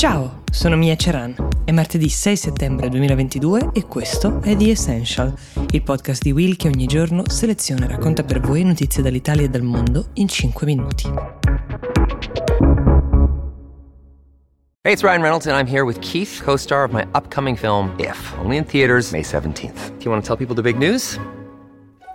Ciao, sono Mia Ceran. È martedì 6 settembre 2022 e questo è The Essential, il podcast di Will che ogni giorno seleziona e racconta per voi notizie dall'Italia e dal mondo in 5 minuti. Hey, it's Ryan Reynolds and I'm here with Keith, co-star of my upcoming film If, only in theaters May 17th. Do you want to tell people the big news?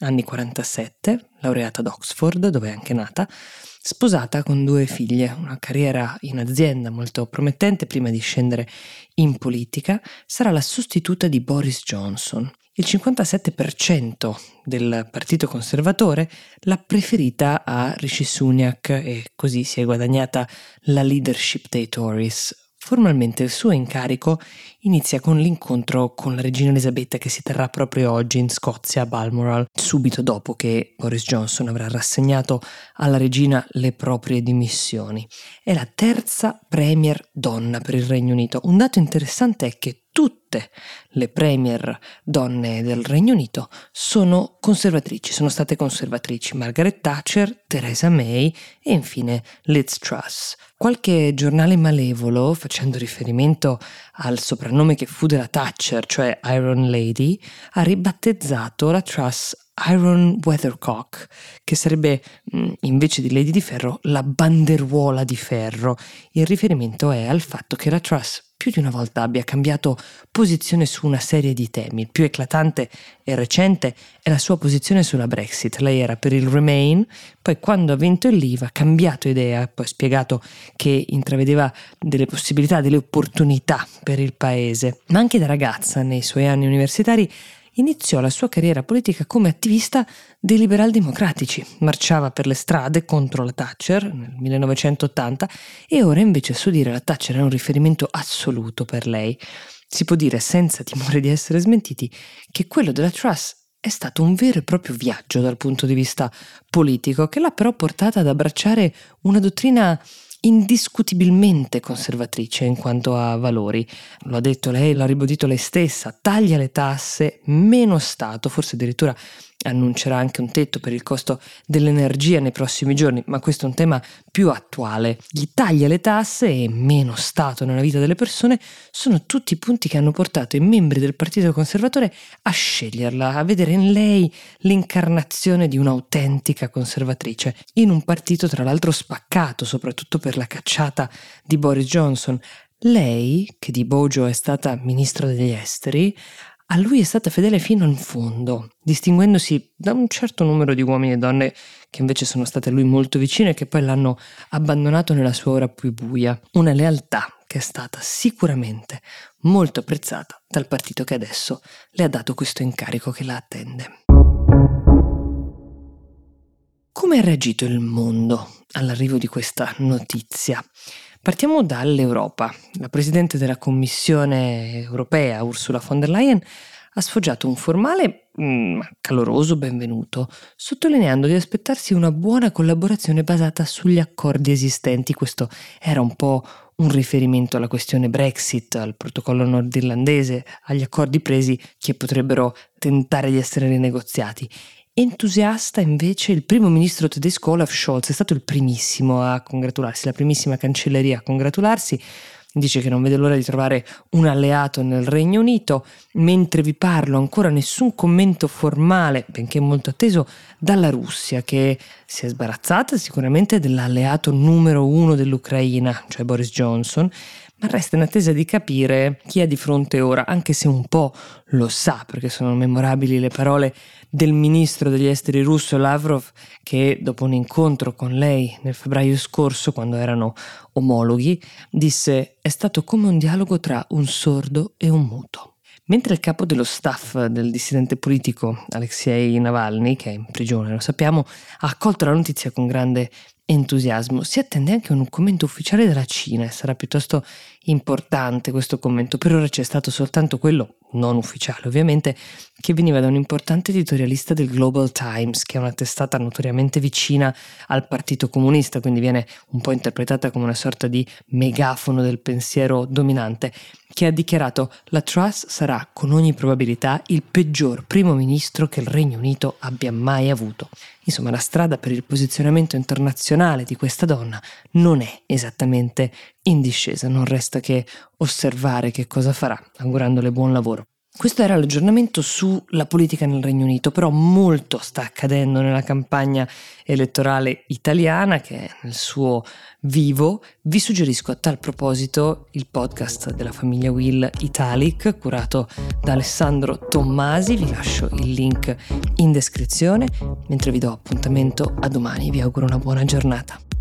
Anni 47, laureata ad Oxford, dove è anche nata, sposata con due figlie, una carriera in azienda molto promettente prima di scendere in politica, sarà la sostituta di Boris Johnson. Il 57% del partito conservatore l'ha preferita a Rishi Sunak e così si è guadagnata la leadership dei Tories, Formalmente il suo incarico inizia con l'incontro con la regina Elisabetta che si terrà proprio oggi in Scozia a Balmoral, subito dopo che Boris Johnson avrà rassegnato alla regina le proprie dimissioni. È la terza premier donna per il Regno Unito. Un dato interessante è che tutte le premier donne del Regno Unito sono conservatrici, sono state conservatrici. Margaret Thatcher, Theresa May e infine Liz Truss. Qualche giornale malevolo, facendo riferimento al soprannome che fu della Thatcher, cioè Iron Lady, ha ribattezzato la Truss Iron Weathercock, che sarebbe mm, invece di Lady di Ferro la banderuola di ferro. Il riferimento è al fatto che la Truss più di una volta abbia cambiato posizione su una serie di temi. Il più eclatante e recente è la sua posizione sulla Brexit. Lei era per il Remain, poi quando ha vinto il Leave ha cambiato idea, poi ha spiegato che intravedeva delle possibilità, delle opportunità per il paese. Ma anche da ragazza, nei suoi anni universitari, iniziò la sua carriera politica come attivista dei liberal democratici, marciava per le strade contro la Thatcher nel 1980 e ora invece a suo dire la Thatcher è un riferimento assoluto per lei. Si può dire senza timore di essere smentiti che quello della Truss è stato un vero e proprio viaggio dal punto di vista politico che l'ha però portata ad abbracciare una dottrina indiscutibilmente conservatrice in quanto a valori. Lo ha detto lei, l'ha ribadito lei stessa, taglia le tasse, meno Stato, forse addirittura annuncerà anche un tetto per il costo dell'energia nei prossimi giorni, ma questo è un tema più attuale. Gli taglia le tasse e meno Stato nella vita delle persone sono tutti punti che hanno portato i membri del Partito Conservatore a sceglierla, a vedere in lei l'incarnazione di un'autentica conservatrice, in un partito tra l'altro spaccato, soprattutto per la cacciata di Boris Johnson. Lei, che di Bojo è stata ministro degli esteri, a lui è stata fedele fino in fondo, distinguendosi da un certo numero di uomini e donne che invece sono state a lui molto vicine e che poi l'hanno abbandonato nella sua ora più buia. Una lealtà che è stata sicuramente molto apprezzata dal partito che adesso le ha dato questo incarico che la attende. Come ha reagito il mondo all'arrivo di questa notizia? Partiamo dall'Europa. La Presidente della Commissione europea, Ursula von der Leyen, ha sfoggiato un formale ma mm, caloroso benvenuto, sottolineando di aspettarsi una buona collaborazione basata sugli accordi esistenti. Questo era un po' un riferimento alla questione Brexit, al protocollo nordirlandese, agli accordi presi che potrebbero tentare di essere rinegoziati. Entusiasta invece il primo ministro tedesco Olaf Scholz, è stato il primissimo a congratularsi, la primissima cancelleria a congratularsi, dice che non vede l'ora di trovare un alleato nel Regno Unito, mentre vi parlo ancora nessun commento formale, benché molto atteso, dalla Russia che si è sbarazzata sicuramente dell'alleato numero uno dell'Ucraina, cioè Boris Johnson, ma resta in attesa di capire chi è di fronte ora, anche se un po' lo sa, perché sono memorabili le parole del ministro degli esteri russo Lavrov, che dopo un incontro con lei nel febbraio scorso, quando erano omologhi, disse è stato come un dialogo tra un sordo e un muto. Mentre il capo dello staff del dissidente politico Alexei Navalny, che è in prigione, lo sappiamo, ha accolto la notizia con grande entusiasmo. Si attende anche un commento ufficiale della Cina e sarà piuttosto importante questo commento. Per ora c'è stato soltanto quello, non ufficiale ovviamente, che veniva da un importante editorialista del Global Times, che è una testata notoriamente vicina al Partito Comunista, quindi viene un po' interpretata come una sorta di megafono del pensiero dominante, che ha dichiarato la Truss sarà con ogni probabilità il peggior primo ministro che il Regno Unito abbia mai avuto. Insomma, la strada per il posizionamento internazionale di questa donna non è esattamente in discesa, non resta che osservare che cosa farà, augurandole buon lavoro. Questo era l'aggiornamento sulla politica nel Regno Unito, però molto sta accadendo nella campagna elettorale italiana che è nel suo vivo. Vi suggerisco a tal proposito il podcast della famiglia Will Italic curato da Alessandro Tommasi, vi lascio il link in descrizione, mentre vi do appuntamento a domani, vi auguro una buona giornata.